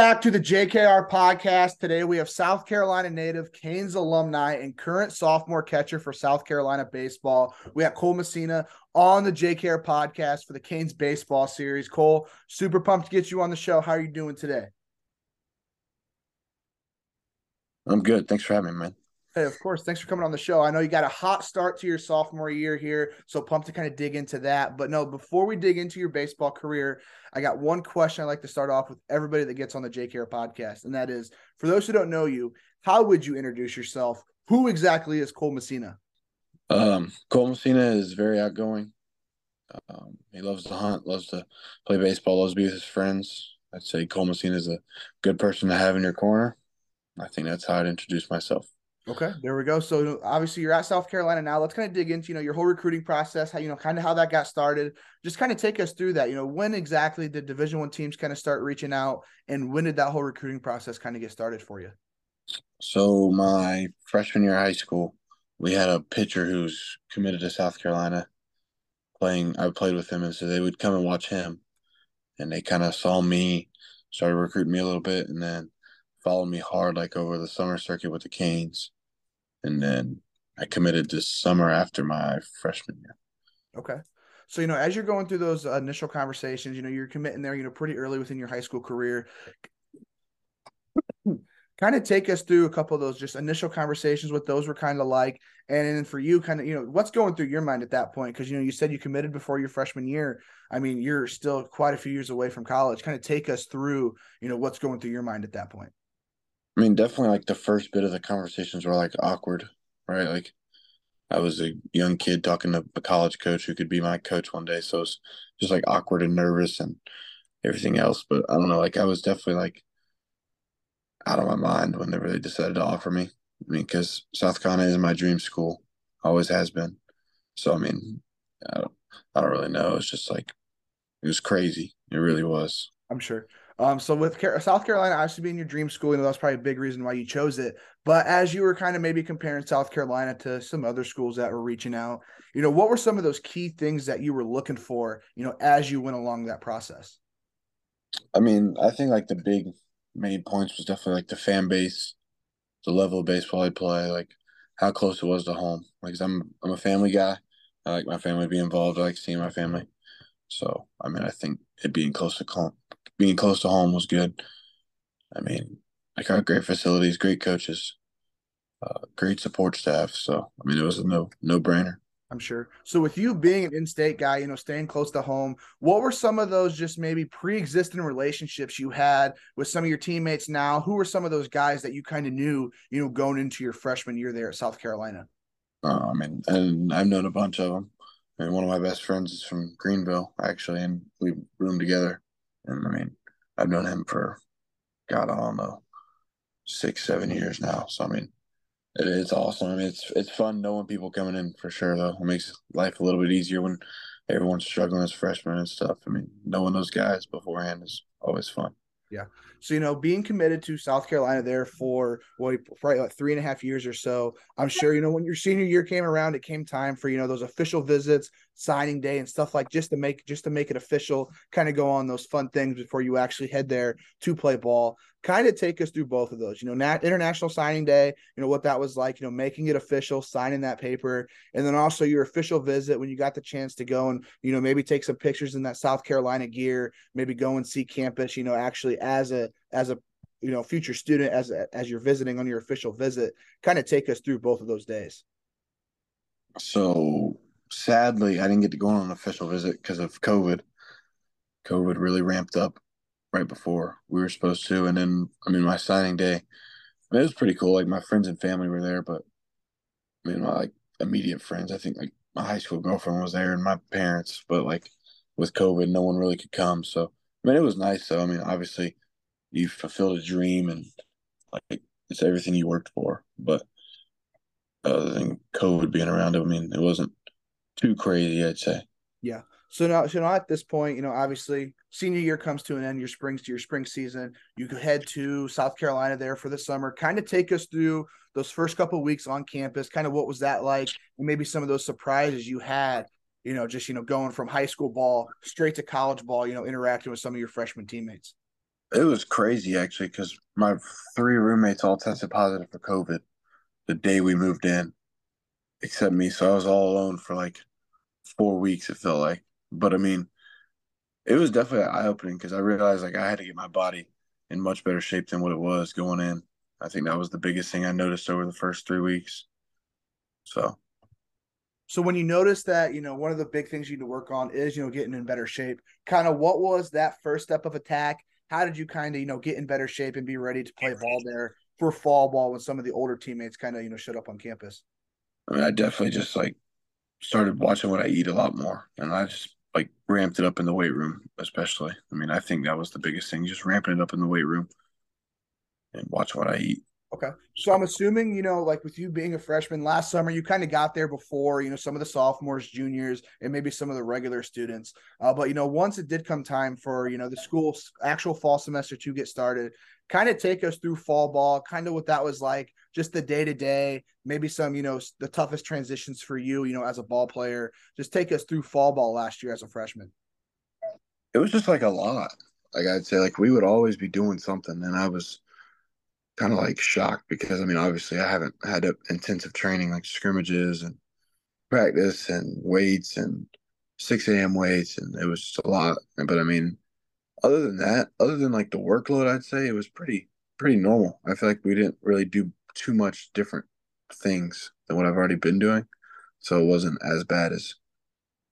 Back to the JKR podcast. Today we have South Carolina native, Canes alumni, and current sophomore catcher for South Carolina baseball. We have Cole Messina on the JKR podcast for the Canes baseball series. Cole, super pumped to get you on the show. How are you doing today? I'm good. Thanks for having me, man. Hey, of course. Thanks for coming on the show. I know you got a hot start to your sophomore year here, so pumped to kind of dig into that. But no, before we dig into your baseball career, I got one question I'd like to start off with everybody that gets on the JKR podcast, and that is for those who don't know you, how would you introduce yourself? Who exactly is Cole Messina? Um, Cole Messina is very outgoing. Um, he loves to hunt, loves to play baseball, loves to be with his friends. I'd say Cole Messina is a good person to have in your corner. I think that's how I'd introduce myself. Okay, there we go. So obviously you're at South Carolina now. Let's kind of dig into you know your whole recruiting process, how you know kind of how that got started. Just kind of take us through that. You know, when exactly did Division One teams kind of start reaching out, and when did that whole recruiting process kind of get started for you? So my freshman year of high school, we had a pitcher who's committed to South Carolina. Playing, I played with him, and so they would come and watch him, and they kind of saw me, started recruiting me a little bit, and then followed me hard like over the summer circuit with the Canes, and then I committed this summer after my freshman year. Okay. So, you know, as you're going through those uh, initial conversations, you know, you're committing there, you know, pretty early within your high school career. kind of take us through a couple of those just initial conversations, what those were kind of like. And then for you, kind of, you know, what's going through your mind at that point? Because, you know, you said you committed before your freshman year. I mean, you're still quite a few years away from college. Kind of take us through, you know, what's going through your mind at that point. I mean, definitely like the first bit of the conversations were like awkward, right? Like I was a young kid talking to a college coach who could be my coach one day. So it's just like awkward and nervous and everything else. But I don't know, like I was definitely like out of my mind whenever they decided to offer me. I mean, because South Carolina is my dream school, always has been. So I mean, I don't, I don't really know. It's just like it was crazy. It really was. I'm sure. Um, so with South Carolina obviously being your dream school, you know that's probably a big reason why you chose it. But as you were kind of maybe comparing South Carolina to some other schools that were reaching out, you know, what were some of those key things that you were looking for, you know, as you went along that process? I mean, I think like the big main points was definitely like the fan base, the level of baseball I play, like how close it was to home. Like, i I'm I'm a family guy. I like my family to be involved. I like seeing my family. So, I mean, I think it being close to home, being close to home was good. I mean, I got great facilities, great coaches, uh, great support staff. So, I mean, it was a no no brainer. I'm sure. So with you being an in-state guy, you know, staying close to home, what were some of those just maybe pre-existing relationships you had with some of your teammates now? Who were some of those guys that you kind of knew, you know, going into your freshman year there at South Carolina? Uh, I mean, and I've known a bunch of them. I mean, one of my best friends is from Greenville, actually, and we roomed together. And I mean, I've known him for, God, I don't know, six, seven years now. So I mean, it is awesome. I mean, it's it's fun knowing people coming in for sure. Though it makes life a little bit easier when everyone's struggling as freshmen and stuff. I mean, knowing those guys beforehand is always fun. Yeah. So, you know, being committed to South Carolina there for what well, probably like three and a half years or so, I'm sure, you know, when your senior year came around, it came time for, you know, those official visits, signing day and stuff like just to make just to make it official, kind of go on those fun things before you actually head there to play ball kind of take us through both of those. You know, Nat International Signing Day, you know what that was like. You know, making it official, signing that paper, and then also your official visit when you got the chance to go and you know maybe take some pictures in that South Carolina gear, maybe go and see campus. You know, actually as a as a you know future student as as you're visiting on your official visit. Kind of take us through both of those days. So sadly, I didn't get to go on an official visit because of COVID. COVID really ramped up right before we were supposed to, and then I mean my signing day, I mean, it was pretty cool. Like my friends and family were there, but I mean my like immediate friends. I think like my high school girlfriend was there and my parents, but like with COVID, no one really could come. So I mean it was nice though. I mean obviously you fulfilled a dream and like it's everything you worked for. But other than COVID being around, I mean, it wasn't too crazy, I'd say. Yeah. So now, so now at this point, you know, obviously senior year comes to an end, your springs to your spring season. You head to South Carolina there for the summer. Kind of take us through those first couple weeks on campus. Kind of what was that like? And maybe some of those surprises you had, you know, just, you know, going from high school ball straight to college ball, you know, interacting with some of your freshman teammates. It was crazy actually because my three roommates all tested positive for COVID the day we moved in, except me. So I was all alone for like four weeks, it felt like. But I mean, it was definitely eye opening because I realized like I had to get my body in much better shape than what it was going in. I think that was the biggest thing I noticed over the first three weeks. So, so when you notice that, you know, one of the big things you need to work on is, you know, getting in better shape. Kind of what was that first step of attack? How did you kind of, you know, get in better shape and be ready to play ball there for fall ball when some of the older teammates kind of, you know, showed up on campus? I mean, I definitely just like started watching what I eat a lot more, and I just like ramped it up in the weight room, especially. I mean, I think that was the biggest thing, just ramping it up in the weight room and watch what I eat. Okay. So I'm assuming, you know, like with you being a freshman last summer, you kind of got there before, you know, some of the sophomores, juniors, and maybe some of the regular students. Uh, but, you know, once it did come time for, you know, the school's actual fall semester to get started, kind of take us through fall ball, kind of what that was like, just the day to day, maybe some, you know, the toughest transitions for you, you know, as a ball player. Just take us through fall ball last year as a freshman. It was just like a lot. Like I'd say, like we would always be doing something, and I was kind of like shocked because I mean, obviously, I haven't had intensive training like scrimmages and practice and weights and 6 a.m. weights, and it was just a lot. But I mean, other than that, other than like the workload, I'd say it was pretty pretty normal. I feel like we didn't really do too much different things than what I've already been doing, so it wasn't as bad as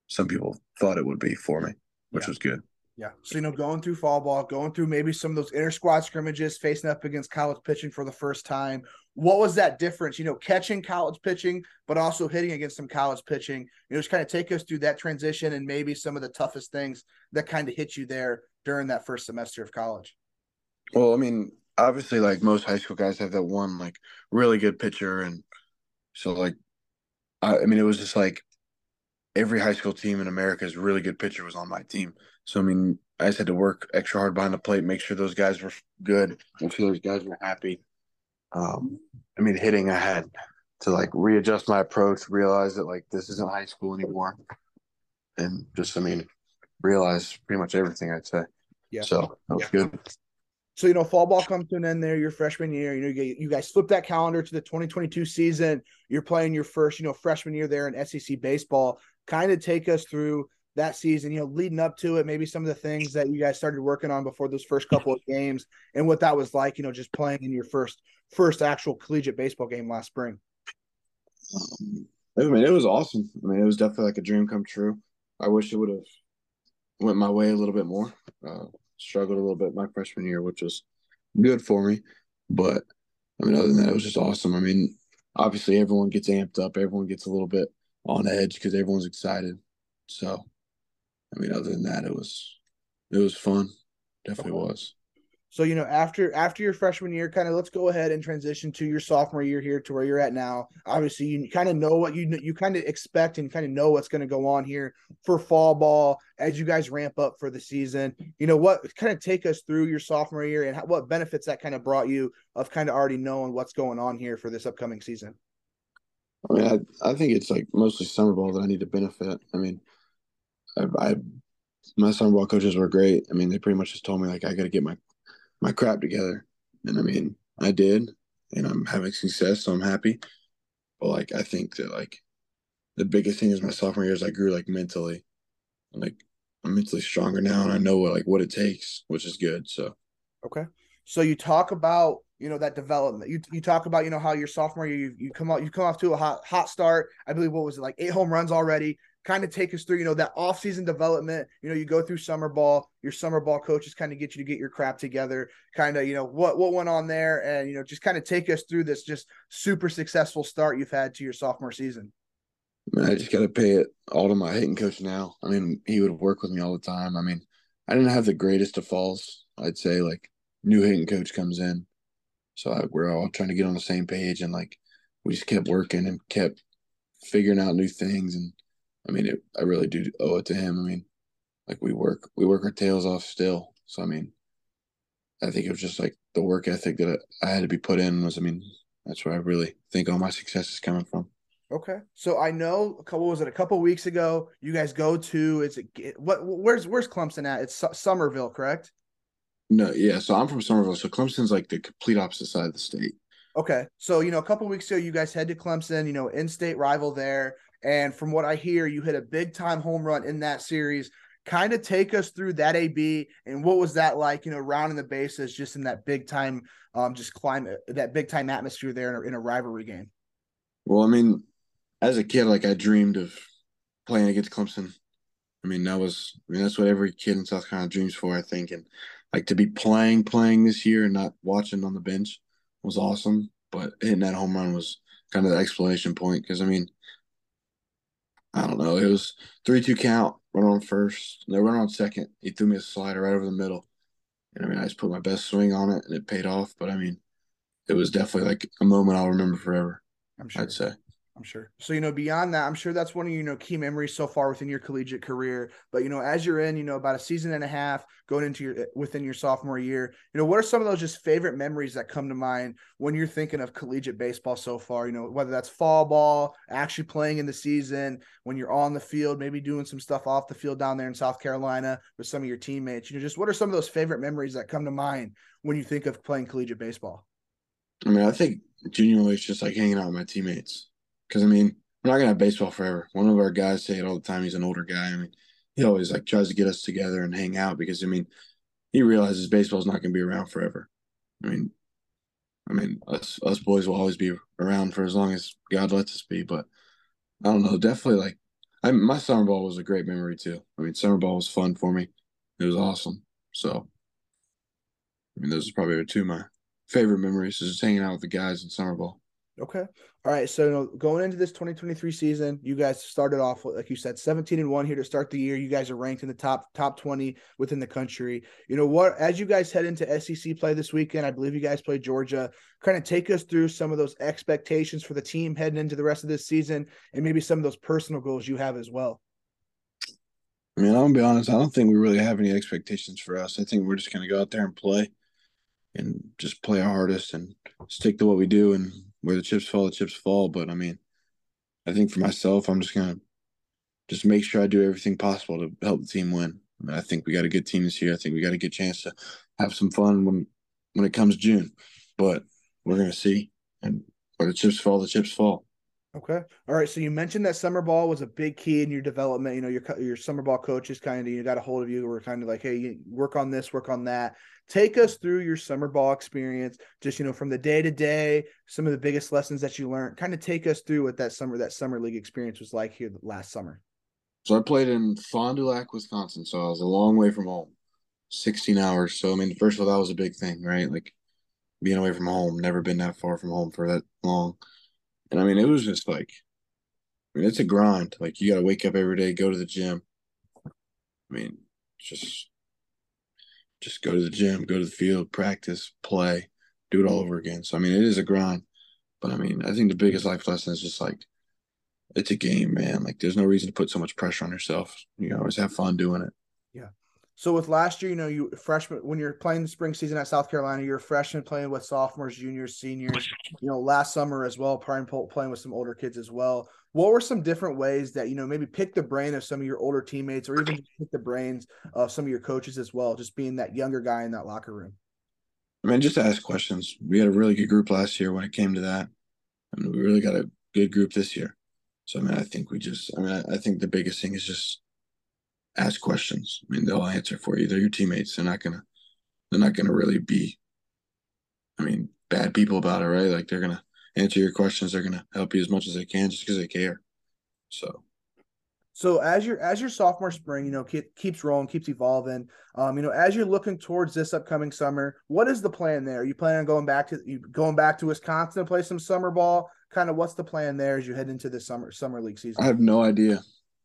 some people thought it would be for me, which yeah. was good. Yeah. So, you know, going through fall ball, going through maybe some of those inter squad scrimmages, facing up against college pitching for the first time. What was that difference? You know, catching college pitching, but also hitting against some college pitching. You know, just kind of take us through that transition and maybe some of the toughest things that kind of hit you there during that first semester of college? Well, I mean, obviously, like most high school guys have that one like really good pitcher, and so like, I, I mean, it was just like every high school team in America's really good pitcher was on my team. So I mean, I just had to work extra hard behind the plate, make sure those guys were good, make sure those guys were happy. Um, I mean, hitting, I had to like readjust my approach, realize that like this isn't high school anymore, and just I mean, realize pretty much everything. I'd say. Yeah. So that was yeah. good. So you know, fall ball comes to an end there. Your freshman year, you know, you, you guys flip that calendar to the 2022 season. You're playing your first, you know, freshman year there in SEC baseball. Kind of take us through that season, you know, leading up to it, maybe some of the things that you guys started working on before those first couple of games, and what that was like, you know, just playing in your first first actual collegiate baseball game last spring. Um, I mean, it was awesome. I mean, it was definitely like a dream come true. I wish it would have went my way a little bit more. Uh, struggled a little bit my freshman year, which was good for me. But I mean, other than that, it was just awesome. I mean, obviously everyone gets amped up, everyone gets a little bit on edge because everyone's excited. So, I mean, other than that, it was it was fun. Definitely uh-huh. was. So you know, after after your freshman year, kind of let's go ahead and transition to your sophomore year here to where you're at now. Obviously, you kind of know what you you kind of expect and kind of know what's going to go on here for fall ball as you guys ramp up for the season. You know, what kind of take us through your sophomore year and how, what benefits that kind of brought you of kind of already knowing what's going on here for this upcoming season. I mean, I, I think it's like mostly summer ball that I need to benefit. I mean, I, I my summer ball coaches were great. I mean, they pretty much just told me like I got to get my my crap together. And I mean, I did, and I'm having success, so I'm happy. But like, I think that like the biggest thing is my sophomore year is I grew like mentally, like I'm mentally stronger now, and I know what like what it takes, which is good. So, okay. So you talk about you know that development. You you talk about you know how your sophomore year you, you come out you come off to a hot hot start. I believe what was it like eight home runs already kind of take us through, you know, that off-season development. You know, you go through summer ball, your summer ball coaches kind of get you to get your crap together, kind of, you know, what what went on there and you know, just kind of take us through this just super successful start you've had to your sophomore season. I, mean, I just got to pay it all to my hitting coach now. I mean, he would work with me all the time. I mean, I didn't have the greatest of falls, I'd say. Like, new hitting coach comes in. So I, we're all trying to get on the same page, and like we just kept working and kept figuring out new things. And I mean, it, I really do owe it to him. I mean, like we work we work our tails off still. So I mean, I think it was just like the work ethic that I had to be put in was. I mean, that's where I really think all my success is coming from. Okay, so I know a couple was it a couple weeks ago? You guys go to is it what? Where's where's Clemson at? It's Summerville, correct? No, yeah. So I'm from Summerville. So Clemson's like the complete opposite side of the state. Okay, so you know a couple weeks ago, you guys head to Clemson. You know, in-state rival there, and from what I hear, you hit a big time home run in that series. Kind of take us through that AB and what was that like? You know, rounding the bases just in that big time, um, just climate, that big time atmosphere there in a, in a rivalry game. Well, I mean, as a kid, like I dreamed of playing against Clemson. I mean, that was I mean that's what every kid in South Carolina dreams for, I think. And like to be playing, playing this year and not watching on the bench was awesome. But hitting that home run was kind of the explanation point because I mean, I don't know, it was three two count, run on first, no run on second. He threw me a slider right over the middle. And I mean, I just put my best swing on it and it paid off. But I mean, it was definitely like a moment I'll remember forever. I'm sure. I'd say. I'm sure. So, you know, beyond that, I'm sure that's one of you know key memories so far within your collegiate career. But you know, as you're in, you know, about a season and a half going into your within your sophomore year, you know, what are some of those just favorite memories that come to mind when you're thinking of collegiate baseball so far? You know, whether that's fall ball, actually playing in the season, when you're on the field, maybe doing some stuff off the field down there in South Carolina with some of your teammates. You know, just what are some of those favorite memories that come to mind when you think of playing collegiate baseball? I mean, I think genuinely it's just like hanging out with my teammates. Because I mean, we're not gonna have baseball forever. One of our guys say it all the time. He's an older guy. I mean, he always like tries to get us together and hang out because I mean, he realizes baseball's not gonna be around forever. I mean, I mean, us us boys will always be around for as long as God lets us be. But I don't know, definitely like I my summer ball was a great memory too. I mean, summer ball was fun for me. It was awesome. So, I mean, those are probably two of my favorite memories is just hanging out with the guys in summer ball. Okay. All right. So going into this 2023 season, you guys started off like you said, 17 and one here to start the year. You guys are ranked in the top top 20 within the country. You know what? As you guys head into SEC play this weekend, I believe you guys play Georgia. Kind of take us through some of those expectations for the team heading into the rest of this season, and maybe some of those personal goals you have as well. I mean, I'm gonna be honest. I don't think we really have any expectations for us. I think we're just gonna go out there and play, and just play our hardest and stick to what we do and where the chips fall, the chips fall. But I mean, I think for myself, I'm just gonna just make sure I do everything possible to help the team win. I, mean, I think we got a good team this year. I think we got a good chance to have some fun when when it comes June. But we're gonna see, and where the chips fall, the chips fall. Okay. All right. So you mentioned that summer ball was a big key in your development. You know, your your summer ball coaches kind of you got a hold of you. We're kind of like, hey, work on this, work on that. Take us through your summer ball experience, just you know, from the day to day, some of the biggest lessons that you learned. Kind of take us through what that summer that summer league experience was like here last summer. So I played in Fond du Lac, Wisconsin. So I was a long way from home, sixteen hours. So I mean, first of all, that was a big thing, right? Like being away from home. Never been that far from home for that long. And I mean, it was just like, I mean, it's a grind. Like you got to wake up every day, go to the gym. I mean, just, just go to the gym, go to the field, practice, play, do it all over again. So I mean, it is a grind. But I mean, I think the biggest life lesson is just like, it's a game, man. Like, there's no reason to put so much pressure on yourself. You always have fun doing it. So with last year, you know, you freshman when you're playing the spring season at South Carolina, you're a freshman playing with sophomores, juniors, seniors. You know, last summer as well, playing with some older kids as well. What were some different ways that you know maybe pick the brain of some of your older teammates, or even pick the brains of some of your coaches as well, just being that younger guy in that locker room? I mean, just ask questions. We had a really good group last year when it came to that. I mean, we really got a good group this year. So I mean, I think we just, I mean, I, I think the biggest thing is just ask questions. I mean, they'll answer for you. They're your teammates. They're not gonna they're not gonna really be I mean, bad people about it, right? Like they're gonna answer your questions, they're gonna help you as much as they can just because they care. So so as your as your sophomore spring, you know, keep, keeps rolling, keeps evolving. Um, you know, as you're looking towards this upcoming summer, what is the plan there? Are you planning on going back to you going back to Wisconsin to play some summer ball? Kind of what's the plan there as you head into the summer summer league season? I have no idea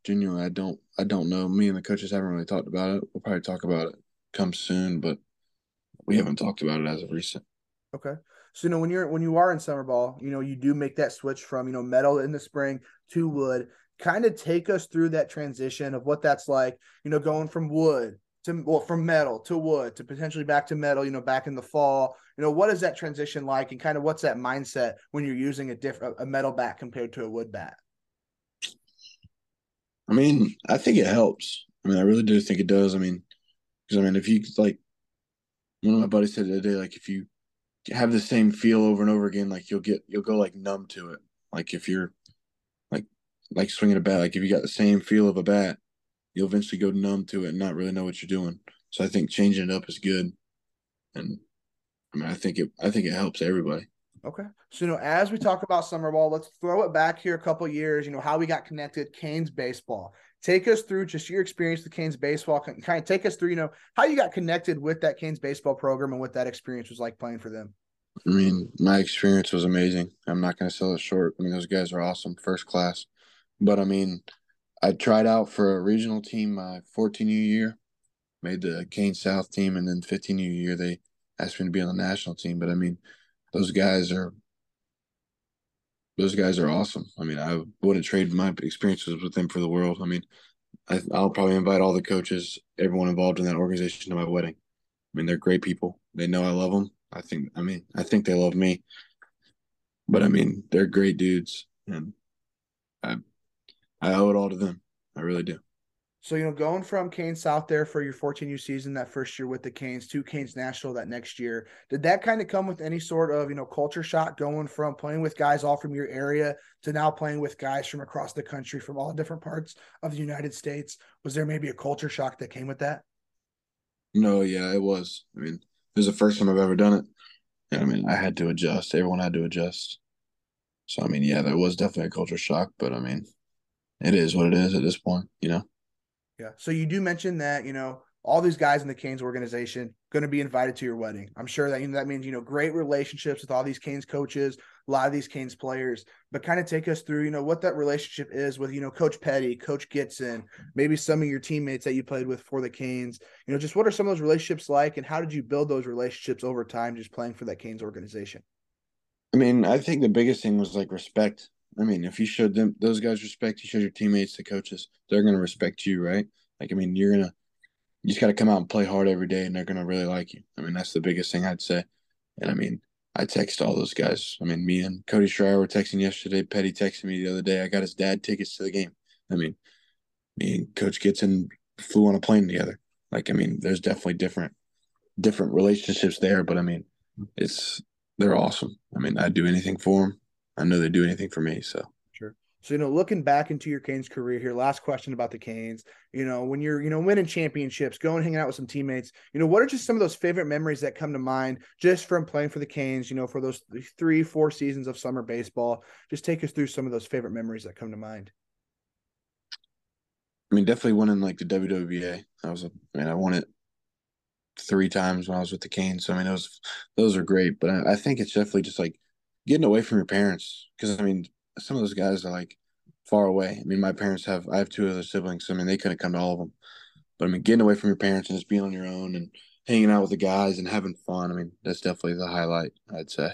genuinely, I don't I don't know. Me and the coaches haven't really talked about it. We'll probably talk about it come soon, but we haven't talked about it as of recent. Okay. So you know when you're when you are in summer ball, you know you do make that switch from you know metal in the spring to wood. Kind of take us through that transition of what that's like. You know, going from wood to well from metal to wood to potentially back to metal. You know, back in the fall. You know, what is that transition like, and kind of what's that mindset when you're using a different a metal bat compared to a wood bat? I mean, I think it helps. I mean, I really do think it does. I mean, because I mean, if you like, one of my buddies said the other day, like if you have the same feel over and over again, like you'll get you'll go like numb to it. Like if you're like like swinging a bat, like if you got the same feel of a bat, you'll eventually go numb to it and not really know what you're doing. So I think changing it up is good, and I mean I think it I think it helps everybody. Okay. So, you know, as we talk about summer ball, let's throw it back here a couple years, you know, how we got connected, Canes baseball. Take us through just your experience with Canes baseball. Kind of take us through, you know, how you got connected with that Canes baseball program and what that experience was like playing for them. I mean, my experience was amazing. I'm not going to sell it short. I mean, those guys are awesome, first class. But I mean, I tried out for a regional team my 14 year, made the Canes South team, and then 15 year they asked me to be on the national team. But I mean, those guys are those guys are awesome. I mean, I wouldn't trade my experiences with them for the world. I mean, I, will probably invite all the coaches, everyone involved in that organization to my wedding. I mean, they're great people. They know I love them. I think, I mean, I think they love me. But I mean, they're great dudes, and I, I owe it all to them. I really do. So, you know, going from Canes South there for your 14U season that first year with the Canes to Canes National that next year, did that kind of come with any sort of, you know, culture shock going from playing with guys all from your area to now playing with guys from across the country from all different parts of the United States? Was there maybe a culture shock that came with that? No, yeah, it was. I mean, it was the first time I've ever done it. And I mean, I had to adjust. Everyone had to adjust. So, I mean, yeah, there was definitely a culture shock, but I mean, it is what it is at this point, you know? Yeah. So you do mention that, you know, all these guys in the Canes organization going to be invited to your wedding. I'm sure that you know, that means, you know, great relationships with all these Canes coaches, a lot of these Canes players, but kind of take us through, you know, what that relationship is with, you know, Coach Petty, Coach Gitson, maybe some of your teammates that you played with for the Canes. You know, just what are some of those relationships like and how did you build those relationships over time just playing for that Canes organization? I mean, I think the biggest thing was like respect. I mean, if you showed them those guys respect, you showed your teammates, the coaches, they're gonna respect you, right? Like, I mean, you're gonna you just gotta come out and play hard every day, and they're gonna really like you. I mean, that's the biggest thing I'd say. And I mean, I text all those guys. I mean, me and Cody Schrier were texting yesterday. Petty texted me the other day. I got his dad tickets to the game. I mean, me and Coach Gitson flew on a plane together. Like, I mean, there's definitely different different relationships there, but I mean, it's they're awesome. I mean, I'd do anything for them. I know they do anything for me. So sure. So you know, looking back into your Canes career here, last question about the Canes. You know, when you're you know winning championships, going hanging out with some teammates. You know, what are just some of those favorite memories that come to mind just from playing for the Canes? You know, for those three, four seasons of summer baseball. Just take us through some of those favorite memories that come to mind. I mean, definitely winning like the WWBA. I was, a, I mean, I won it three times when I was with the Canes. So I mean, those those are great. But I, I think it's definitely just like getting away from your parents because I mean some of those guys are like far away. I mean, my parents have I have two other siblings. So, I mean, they couldn't come to all of them. But I mean, getting away from your parents and just being on your own and hanging out with the guys and having fun. I mean, that's definitely the highlight. I'd say.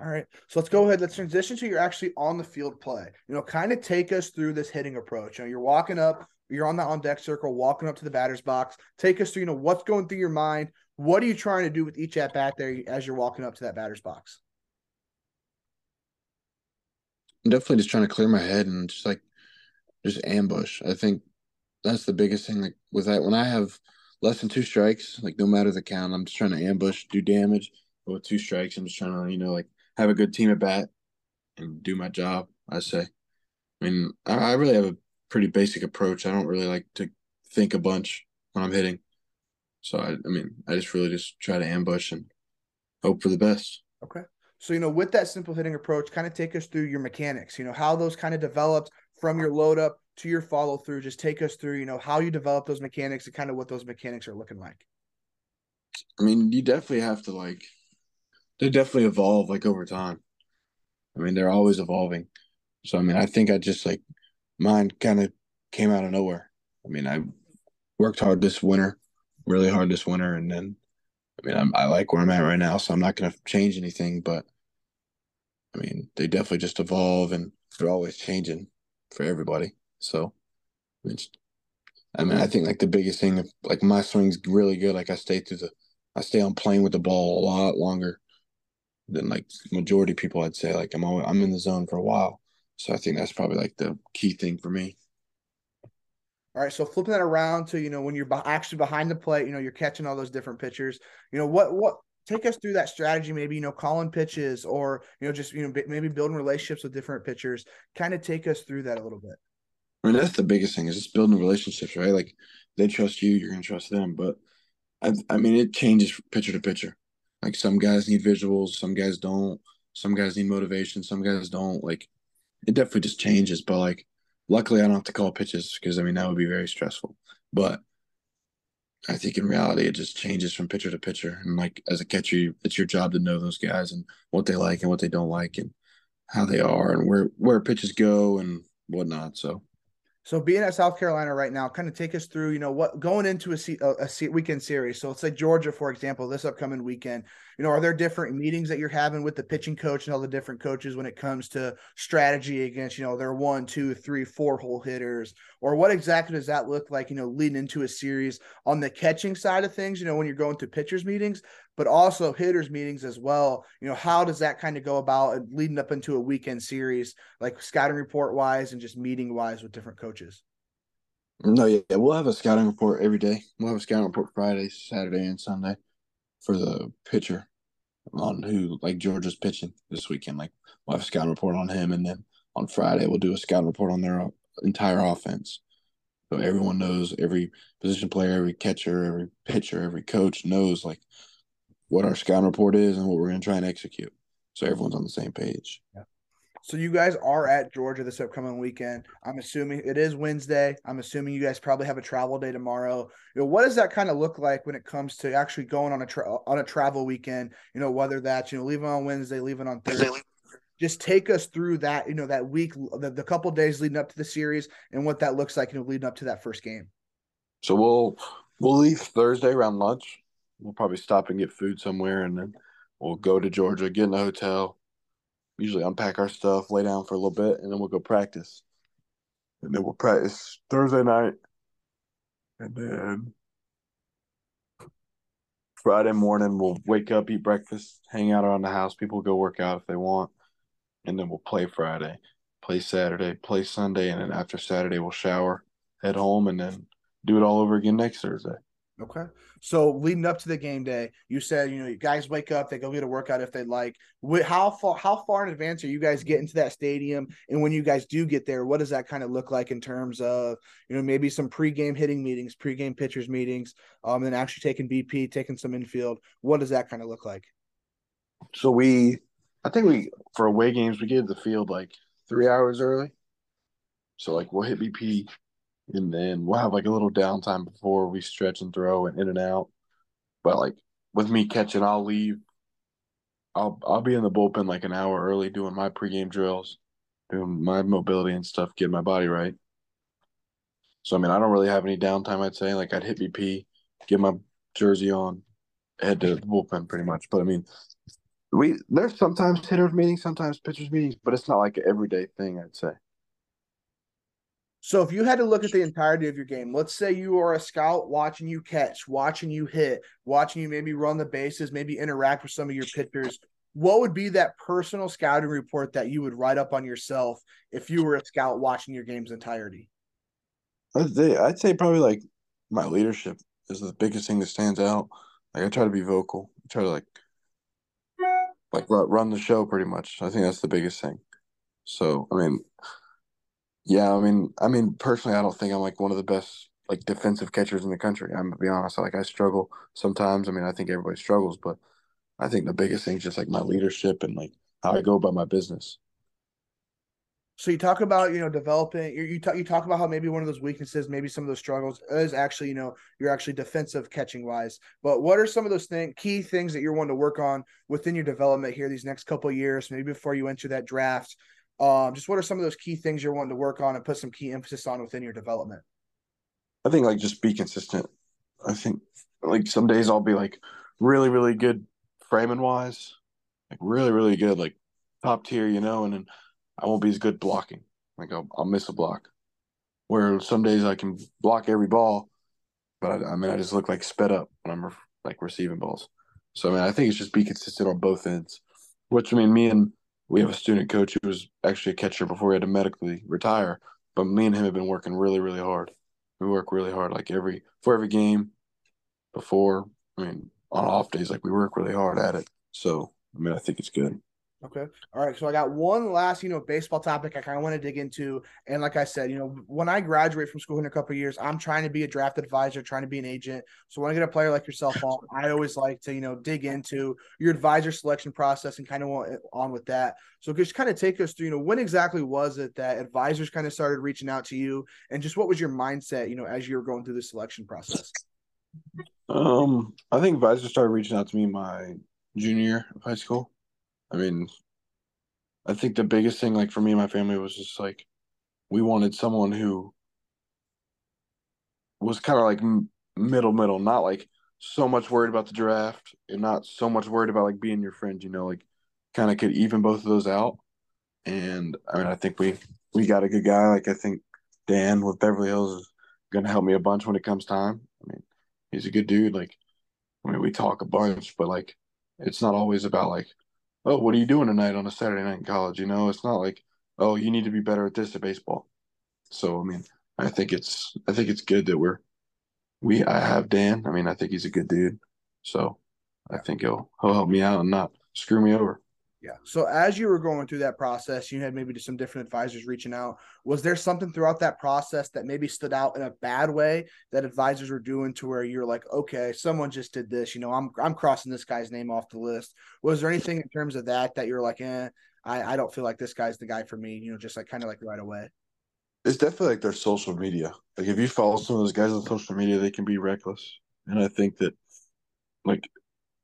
All right. So let's go ahead. Let's transition to you're actually on the field play. You know, kind of take us through this hitting approach. You know, you're walking up, you're on the on deck circle, walking up to the batter's box. Take us through, you know, what's going through your mind. What are you trying to do with each at bat there as you're walking up to that batter's box? I'm definitely just trying to clear my head and just like just ambush. I think that's the biggest thing. Like with that, when I have less than two strikes, like no matter the count, I'm just trying to ambush, do damage. But with two strikes, I'm just trying to you know like have a good team at bat and do my job. I say. I mean, I, I really have a pretty basic approach. I don't really like to think a bunch when I'm hitting. So I, I mean, I just really just try to ambush and hope for the best. Okay. So, you know, with that simple hitting approach, kind of take us through your mechanics, you know, how those kind of developed from your load up to your follow through. Just take us through, you know, how you develop those mechanics and kind of what those mechanics are looking like. I mean, you definitely have to like, they definitely evolve like over time. I mean, they're always evolving. So, I mean, I think I just like mine kind of came out of nowhere. I mean, I worked hard this winter, really hard this winter, and then I mean, I'm, I like where I'm at right now, so I'm not going to change anything. But I mean, they definitely just evolve, and they're always changing for everybody. So, I mean, I think like the biggest thing, like my swing's really good. Like I stay through the, I stay on playing with the ball a lot longer than like majority people. I'd say like I'm always, I'm in the zone for a while. So I think that's probably like the key thing for me. All right, so flipping that around to you know when you're actually behind the plate, you know you're catching all those different pitchers. You know what what take us through that strategy maybe you know calling pitches or you know just you know maybe building relationships with different pitchers. Kind of take us through that a little bit. I mean that's the biggest thing is just building relationships right? Like they trust you you're going to trust them. But I, I mean it changes pitcher to pitcher. Like some guys need visuals some guys don't. Some guys need motivation some guys don't. Like it definitely just changes. But like luckily i don't have to call pitches because i mean that would be very stressful. But I think in reality it just changes from pitcher to pitcher. And like as a catcher, it's your job to know those guys and what they like and what they don't like and how they are and where where pitches go and whatnot. So so being at South Carolina right now, kind of take us through, you know, what going into a, a, a weekend series. So let's say Georgia, for example, this upcoming weekend. You know, are there different meetings that you're having with the pitching coach and all the different coaches when it comes to strategy against, you know, their one, two, three, four hole hitters, or what exactly does that look like? You know, leading into a series on the catching side of things. You know, when you're going to pitchers meetings, but also hitters meetings as well. You know, how does that kind of go about leading up into a weekend series, like scouting report wise and just meeting wise with different coaches? No, yeah, we'll have a scouting report every day. We'll have a scouting report Friday, Saturday, and Sunday for the pitcher on who like Georgia's pitching this weekend. Like we'll have a scouting report on him, and then on Friday we'll do a scouting report on their entire offense. So everyone knows every position player, every catcher, every pitcher, every coach knows like what our scouting report is and what we're going to try and execute. So everyone's on the same page. Yeah. So you guys are at Georgia this upcoming weekend. I'm assuming it is Wednesday. I'm assuming you guys probably have a travel day tomorrow. You know, what does that kind of look like when it comes to actually going on a tra- on a travel weekend? You know, whether that's you know leaving on Wednesday, leaving on Thursday. Just take us through that. You know, that week, the, the couple days leading up to the series, and what that looks like. You know, leading up to that first game. So we'll we'll leave Thursday around lunch we'll probably stop and get food somewhere, and then we'll go to Georgia, get in a hotel, usually unpack our stuff, lay down for a little bit, and then we'll go practice. And then we'll practice Thursday night, and then Friday morning we'll wake up, eat breakfast, hang out around the house. People go work out if they want, and then we'll play Friday, play Saturday, play Sunday, and then after Saturday we'll shower, head home, and then do it all over again next Thursday. Okay. So leading up to the game day, you said you know you guys wake up, they go get a workout if they like. How far how far in advance are you guys getting to that stadium? And when you guys do get there, what does that kind of look like in terms of you know maybe some pregame hitting meetings, pregame pitchers meetings, um, and then actually taking BP, taking some infield. What does that kind of look like? So we, I think we for away games we get to the field like three hours early. So like we'll hit BP and then we'll have like a little downtime before we stretch and throw and in and out. But like with me catching, I'll leave. I'll I'll be in the bullpen like an hour early doing my pregame drills, doing my mobility and stuff, getting my body right. So I mean, I don't really have any downtime. I'd say like I'd hit BP, get my jersey on, head to the bullpen pretty much. But I mean, we there's sometimes hitters meetings, sometimes pitchers meetings, but it's not like an everyday thing. I'd say. So if you had to look at the entirety of your game, let's say you are a scout watching you catch, watching you hit, watching you maybe run the bases, maybe interact with some of your pitchers, what would be that personal scouting report that you would write up on yourself if you were a scout watching your game's entirety? I'd say, I'd say probably like my leadership is the biggest thing that stands out. Like I try to be vocal, I try to like like run the show pretty much. I think that's the biggest thing. So I mean, yeah, I mean, I mean, personally, I don't think I'm like one of the best like defensive catchers in the country. I'm gonna be honest. Like I struggle sometimes. I mean, I think everybody struggles, but I think the biggest thing is just like my leadership and like how I go about my business. So you talk about you know developing. You, you talk you talk about how maybe one of those weaknesses, maybe some of those struggles is actually you know you're actually defensive catching wise. But what are some of those thing, key things that you're wanting to work on within your development here these next couple years, maybe before you enter that draft? Um, just what are some of those key things you're wanting to work on and put some key emphasis on within your development? I think like just be consistent. I think like some days I'll be like really, really good framing wise, like really, really good, like top tier, you know. And then I won't be as good blocking. Like I'll, I'll miss a block. Where some days I can block every ball, but I, I mean I just look like sped up when I'm re- like receiving balls. So I mean I think it's just be consistent on both ends. Which I mean me and we have a student coach who was actually a catcher before he had to medically retire. But me and him have been working really, really hard. We work really hard, like every for every game. Before, I mean, on off days, like we work really hard at it. So, I mean, I think it's good. Okay. All right. So I got one last, you know, baseball topic I kind of want to dig into. And like I said, you know, when I graduate from school in a couple years, I'm trying to be a draft advisor, trying to be an agent. So when I get a player like yourself on, I always like to, you know, dig into your advisor selection process and kind of want on with that. So just kind of take us through, you know, when exactly was it that advisors kind of started reaching out to you and just what was your mindset, you know, as you were going through the selection process? Um, I think advisors started reaching out to me my junior of high school. I mean, I think the biggest thing, like for me and my family, was just like we wanted someone who was kind of like middle, middle, not like so much worried about the draft and not so much worried about like being your friend. You know, like kind of could even both of those out. And I mean, I think we we got a good guy. Like I think Dan with Beverly Hills is going to help me a bunch when it comes time. I mean, he's a good dude. Like, I mean, we talk a bunch, but like, it's not always about like oh, what are you doing tonight on a Saturday night in college? You know, it's not like, oh, you need to be better at this at baseball. So I mean, I think it's I think it's good that we're we I have Dan. I mean, I think he's a good dude. So I think he'll he'll help me out and not screw me over. Yeah. So as you were going through that process, you had maybe some different advisors reaching out. Was there something throughout that process that maybe stood out in a bad way that advisors were doing to where you're like, okay, someone just did this, you know, I'm I'm crossing this guy's name off the list. Was there anything in terms of that that you're like, eh, I, I don't feel like this guy's the guy for me, you know, just like kind of like right away? It's definitely like their social media. Like if you follow some of those guys on social media, they can be reckless. And I think that like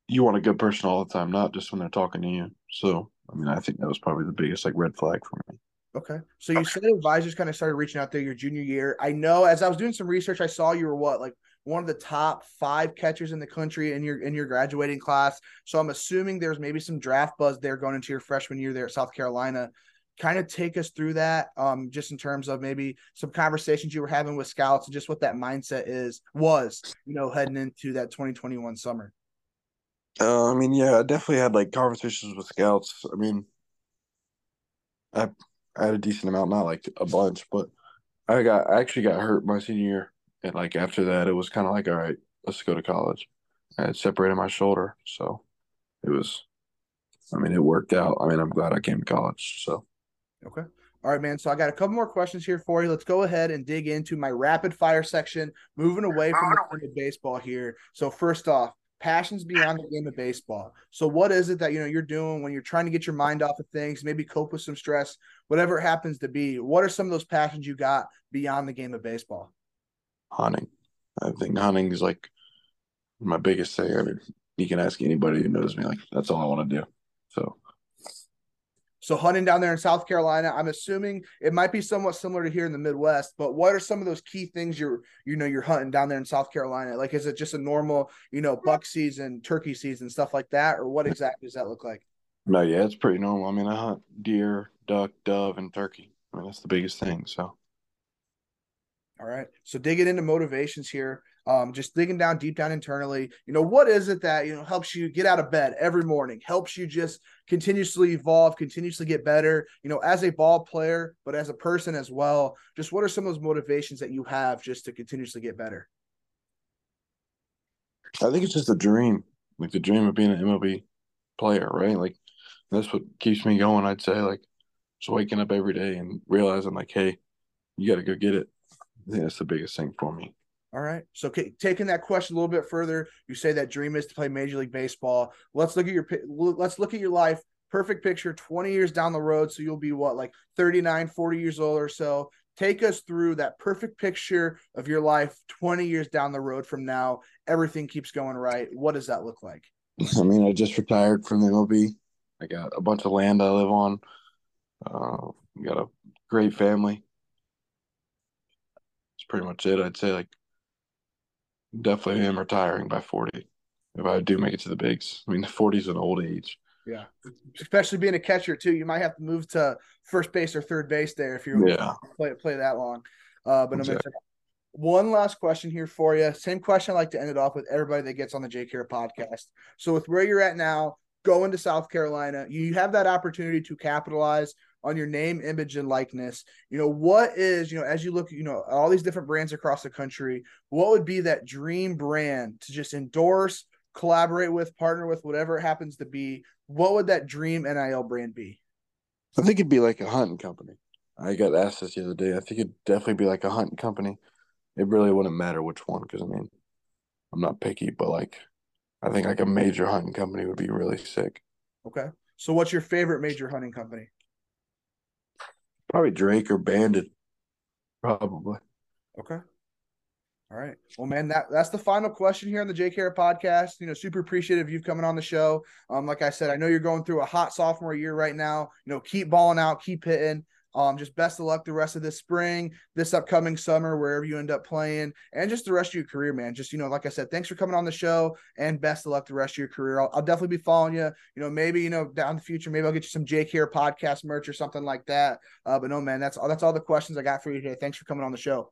you want a good person all the time, not just when they're talking to you. So, I mean, I think that was probably the biggest like red flag for me. Okay. So you said advisors kind of started reaching out there your junior year. I know as I was doing some research, I saw you were what, like one of the top five catchers in the country in your in your graduating class. So I'm assuming there's maybe some draft buzz there going into your freshman year there at South Carolina. Kind of take us through that, um, just in terms of maybe some conversations you were having with scouts and just what that mindset is was, you know, heading into that 2021 summer. Uh, I mean, yeah, I definitely had like conversations with scouts. I mean, I I had a decent amount, not like a bunch, but I got I actually got hurt my senior year, and like after that, it was kind of like, all right, let's go to college. I had separated my shoulder, so it was. I mean, it worked out. I mean, I'm glad I came to college. So, okay. All right, man. So I got a couple more questions here for you. Let's go ahead and dig into my rapid fire section, moving away from the baseball here. So first off, passions beyond the game of baseball. So what is it that you know you're doing when you're trying to get your mind off of things, maybe cope with some stress, whatever it happens to be? What are some of those passions you got beyond the game of baseball? Hunting. I think hunting is like my biggest thing. I mean, you can ask anybody who knows me, like that's all I want to do. So so hunting down there in South Carolina, I'm assuming it might be somewhat similar to here in the Midwest, but what are some of those key things you're you know you're hunting down there in South Carolina? Like is it just a normal, you know, buck season, turkey season, stuff like that, or what exactly does that look like? No, yeah, it's pretty normal. I mean, I hunt deer, duck, dove, and turkey. I mean, that's the biggest thing. So all right. So digging into motivations here um, just digging down deep down internally. You know, what is it that you know helps you get out of bed every morning, helps you just continuously evolve, continuously get better, you know, as a ball player, but as a person as well. Just what are some of those motivations that you have just to continuously get better? I think it's just a dream, like the dream of being an MLB player, right? Like that's what keeps me going. I'd say like just waking up every day and realizing like, hey, you got to go get it. I think that's the biggest thing for me. All right. So taking that question a little bit further, you say that dream is to play Major League Baseball. Let's look at your let's look at your life. Perfect picture 20 years down the road. So you'll be what, like 39, 40 years old or so. Take us through that perfect picture of your life 20 years down the road from now. Everything keeps going right. What does that look like? I mean, I just retired from the MLB. I got a bunch of land I live on. Uh, got a great family. It's pretty much it. I'd say like definitely am retiring by 40 if I do make it to the bigs. I mean, the 40 is an old age. Yeah, especially being a catcher too. You might have to move to first base or third base there if you yeah play play that long. Uh, but exactly. one last question here for you. Same question I like to end it off with everybody that gets on the JKR podcast. So with where you're at now, going to South Carolina, you have that opportunity to capitalize on your name, image, and likeness. You know, what is, you know, as you look, you know, all these different brands across the country, what would be that dream brand to just endorse, collaborate with, partner with, whatever it happens to be? What would that dream NIL brand be? I think it'd be like a hunting company. I got asked this the other day. I think it'd definitely be like a hunting company. It really wouldn't matter which one because I mean, I'm not picky, but like, I think like a major hunting company would be really sick. Okay. So, what's your favorite major hunting company? Probably Drake or Banded. Probably. Okay. All right. Well, man, that that's the final question here on the JKR podcast. You know, super appreciative of you coming on the show. Um, like I said, I know you're going through a hot sophomore year right now. You know, keep balling out, keep hitting. Um, just best of luck the rest of this spring, this upcoming summer, wherever you end up playing, and just the rest of your career, man. Just you know, like I said, thanks for coming on the show, and best of luck the rest of your career. I'll, I'll definitely be following you. You know, maybe you know down the future, maybe I'll get you some JKR podcast merch or something like that. Uh, but no, man, that's all. That's all the questions I got for you today. Thanks for coming on the show.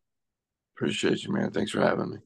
Appreciate you, man. Thanks for having me.